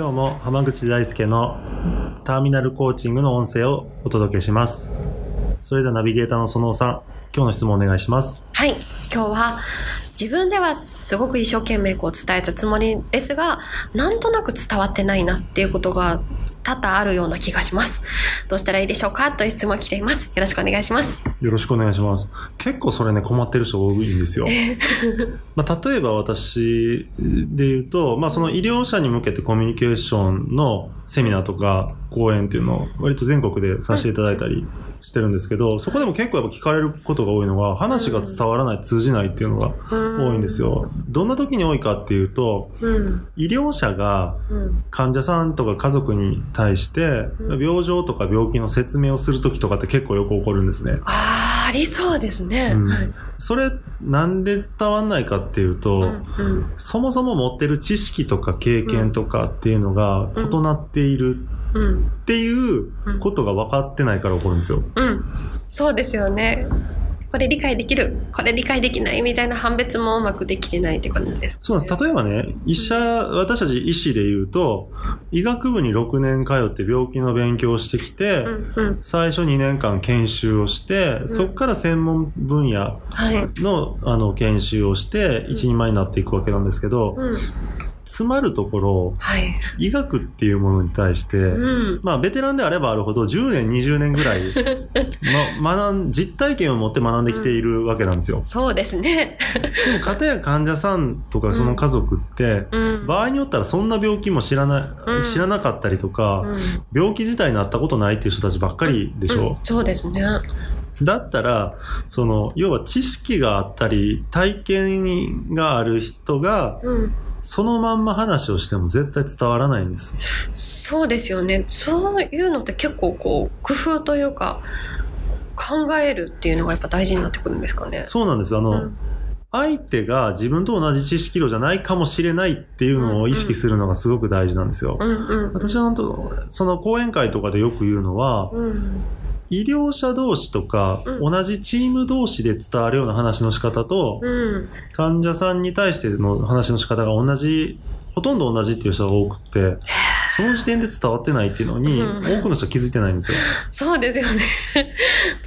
今日も浜口大輔のターミナルコーチングの音声をお届けします。それではナビゲーターの園尾さん今日の質問お願いします。はい今日は自分ではすごく一生懸命こう伝えたつもりですがなんとなく伝わってないなっていうことが多々あるような気がします。どうしたらいいでしょうか？という質問来ています。よろしくお願いします。よろしくお願いします。結構それね困ってる人多いんですよ。まあ例えば私で言うと、まあ、その医療者に向けてコミュニケーションのセミナーとか講演っていうのを割と全国でさせていただいたりしてるんですけど、そこでも結構やっぱ聞かれることが多いのが、話が伝わらない、通じないっていうのが多いんですよ。どんな時に多いかっていうと、医療者が患者さんとか家族に対して、病状とか病気の説明をする時とかって結構よく起こるんですね。ありそうですね。うん。それなんで伝わんないかっていうと、うんうん、そもそも持ってる知識とか経験とかっていうのが異なっているっていうことが分かってないから起こるんですよ。うん、そうですよね。これ理解できる、これ理解できないみたいな判別もうまくできてないって感じです。そうなんです。例えばね、医者、私たち医師で言うと、医学部に6年通って病気の勉強をしてきて、うんうん、最初2年間研修をして、うん、そこから専門分野のはい、あの研修をして、一人前になっていくわけなんですけど、うん詰まるところ、はい、医学っていうものに対して、うん、まあ、ベテランであればあるほど、10年、20年ぐらい、ま、学ん、実体験を持って学んできているわけなんですよ。うん、そうですね。でも、方や患者さんとかその家族って、うん、場合によったらそんな病気も知らない、知らなかったりとか、病気自体になったことないっていう人たちばっかりでしょ。うそうですね。だったら、その、要は知識があったり、体験がある人が、うんそのまんま話をしても絶対伝わらないんです。そうですよね。そういうのって結構こう、工夫というか、考えるっていうのがやっぱ大事になってくるんですかね。そうなんです。あの、うん、相手が自分と同じ知識量じゃないかもしれないっていうのを意識するのがすごく大事なんですよ。うんうん、私は本当、その講演会とかでよく言うのは、うん医療者同士とか、同じチーム同士で伝わるような話の仕方と、患者さんに対しての話の仕方が同じ、ほとんど同じっていう人が多くて、その時点で伝わってないっていうのに、多くの人は気づいてないんですよ。そうですよね。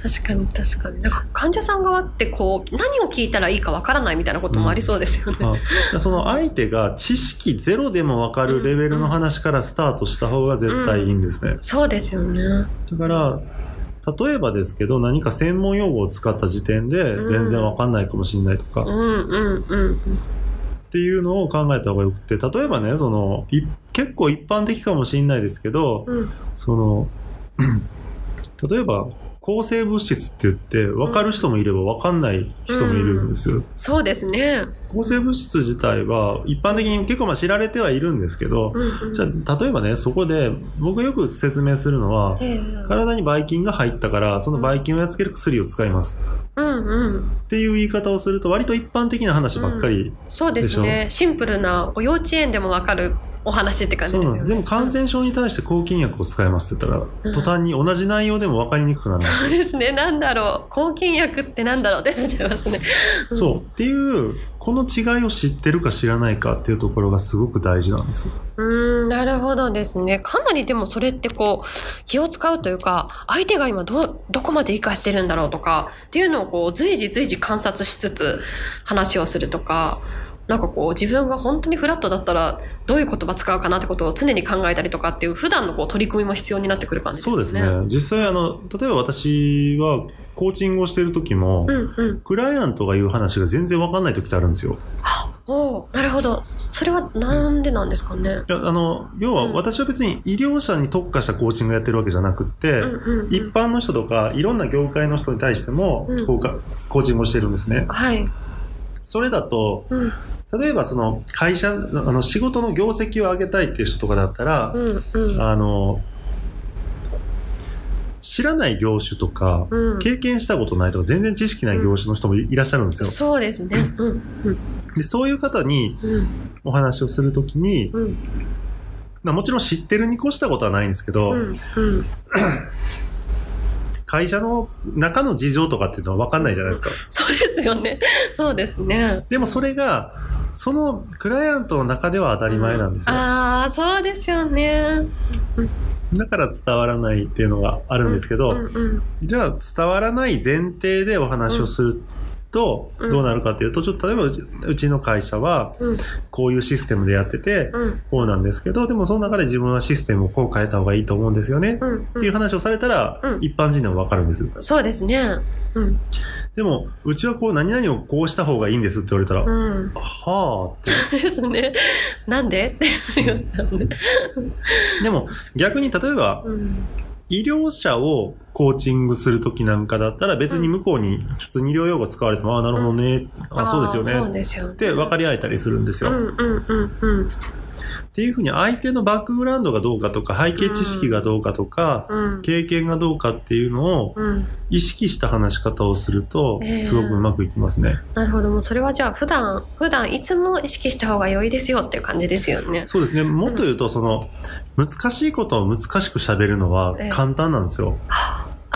確かに確かに。なんか患者さん側ってこう、何を聞いたらいいかわからないみたいなこともありそうですよね。うん、その相手が知識ゼロでもわかるレベルの話からスタートした方が絶対いいんですね。うん、そうですよね。だから、例えばですけど、何か専門用語を使った時点で全然わかんないかもしれないとか、っていうのを考えた方がよくて、例えばね、その、結構一般的かもしれないですけど、うん、その、例えば、抗生物質って言って、分かる人もいれば分かんない人もいるんですよ。うん、そうですね。抗生物質自体は、一般的に結構まあ知られてはいるんですけど、うんうん、じゃあ、例えばね、そこで、僕よく説明するのは、えー、体にばい菌が入ったから、そのばい菌をやっつける薬を使います。うんうん。っていう言い方をすると、割と一般的な話ばっかり、うん、そうですね。シンプルな、幼稚園でも分かるお話って感じね、そうなんです。でも感染症に対して抗菌薬を使いますって言ったら、途端に同じ内容でも分かりにくくなるそうですね。なんだろう。抗菌薬ってなんだろうってなっちゃいますね。そう。っていう、この違いを知ってるか知らないかっていうところがすごく大事なんです。うん、なるほどですね。かなりでもそれってこう、気を使うというか、相手が今ど、どこまで理解してるんだろうとか、っていうのをこう、随時随時観察しつつ話をするとか、なんかこう自分が本当にフラットだったらどういう言葉使うかなってことを常に考えたりとかっていう普段のこう取り組みも必要になってくる感じですね。そうですね。実際あの、例えば私はコーチングをしてる時も、うんうん、クライアントが言う話が全然わかんない時ってあるんですよ。おなるほど。それはなんでなんですかね？いや、あの、要は私は別に医療者に特化したコーチングやってるわけじゃなくて、うんうんうん、一般の人とかいろんな業界の人に対しても、うん、コーチングをしてるんですね。はい。それだと、うん例えばその会社、あの仕事の業績を上げたいっていう人とかだったら、うんうんあの、知らない業種とか、うん経験したことないとか、全然知識ない業種の人もいいらっしゃるんですよ。そうですね。うんうんでそういう方にうんお話をするときに、うんまあもちろん知ってるに越したことはないんですけど、うんうん会社の中の事情とかっていうのは分かんないじゃないですか。そうですよね。そうですね。でもそれが、そのクライアントの中では当たり前なんですよ。ああ、そうですよね。だから伝わらないっていうのがあるんですけど、うんうんじゃあ伝わらない前提でお話をするとうんどうなるかっていうと、ちょっと例えばうちうちの会社はうんこういうシステムでやってて、うんこうなんですけど、でもその中で自分はシステムをこう変えた方がいいと思うんですよね。うんっていう話をされたら、うん一般人でもわかるんです。そうですね。うんでも、うちはこう何々をこうした方がいいんですって言われたら、うん。はあって。そうですね。なんで？って言ったんで。でも逆に例えばうん医療者をコーチングするときなんかだったら別に向こうに普通に医療用語使われても、ああ、なるほどね。あそうですよあーそうね。ですよね。って分かり合えたりするんですよ。うんうんうんうんっていうふうに相手のバックグラウンドがどうかとか背景知識がどうかとか、うん経験がどうかっていうのをうん。意識した話し方をするとええすごくうまくいきますね。なるほど。もうそれはじゃあ普段、普段いつも意識した方が良いですよっていう感じですよね。そうですね。もっと言うと、その、難しいことを難しく喋るのはええ簡単なんですよ。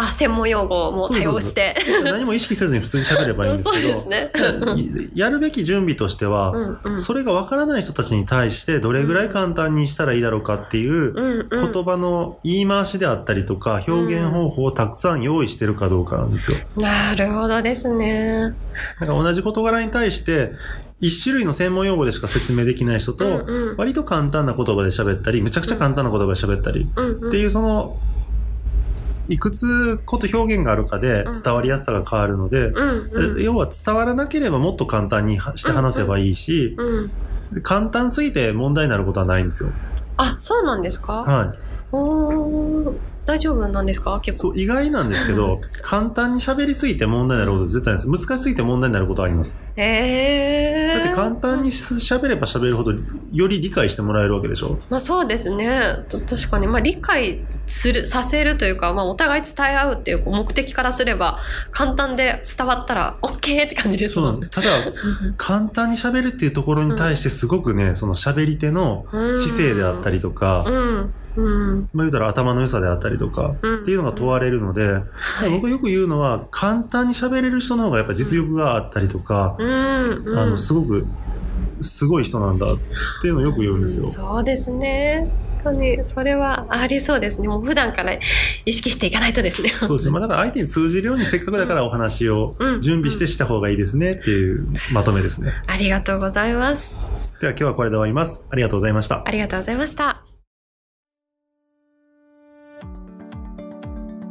あ、専門用語も多用して。何も意識せずに普通に喋ればいいんですそうけど、ですね。い やるべき準備としては、うんうん。それがわからない人たちに対してどれぐらい簡単にしたらいいだろうかっていううんうん。言葉の言い回しであったりとか表現方法をたくさん用意してるかどうかなんですよ。なるほどですね。なんか同じ事柄に対して一種類の専門用語でしか説明できない人とうんうん割と簡単な言葉で喋ったりめちゃくちゃ簡単な言葉で喋ったりうんうん。っていうそのいくつこと表現があるかで伝わりやすさが変わるので、うんうん。要は伝わらなければもっと簡単にして話せばいいし、うん。簡単すぎて問題になることはないんですよ。あ、そうなんですか？はい。おー大丈夫なんですか？結構。そう、意外なんですけど、簡単に喋りすぎて問題になることは絶対です。難しすぎて問題になることはあります。へーだって簡単に喋れば喋るほど、より理解してもらえるわけでしょ？まあそうですね。確かに。まあ理解する、させるというか、まあお互い伝え合うっていう目的からすれば、簡単で伝わったら OK って感じですもんね。そうなんただ、簡単に喋るっていうところに対してすごくね、その喋り手の知性であったりとか、うん。うん。まあ言うたら頭の良さであったりとか、うんっていうのが問われるので、はい僕よく言うのは、簡単に喋れる人の方がやっぱ実力があったりとか、あの、すごく、すごい人なんだっていうのをよく言うんですよ。そうですね。確かに、それはありそうですね。もう普段から意識していかないとですね。そうですね。まあだから相手に通じるようにせっかくだからお話をうん準備してした方がいいですねっていうまとめですね。ありがとうございます。では今日はこれで終わります。ありがとうございました。ありがとうございました。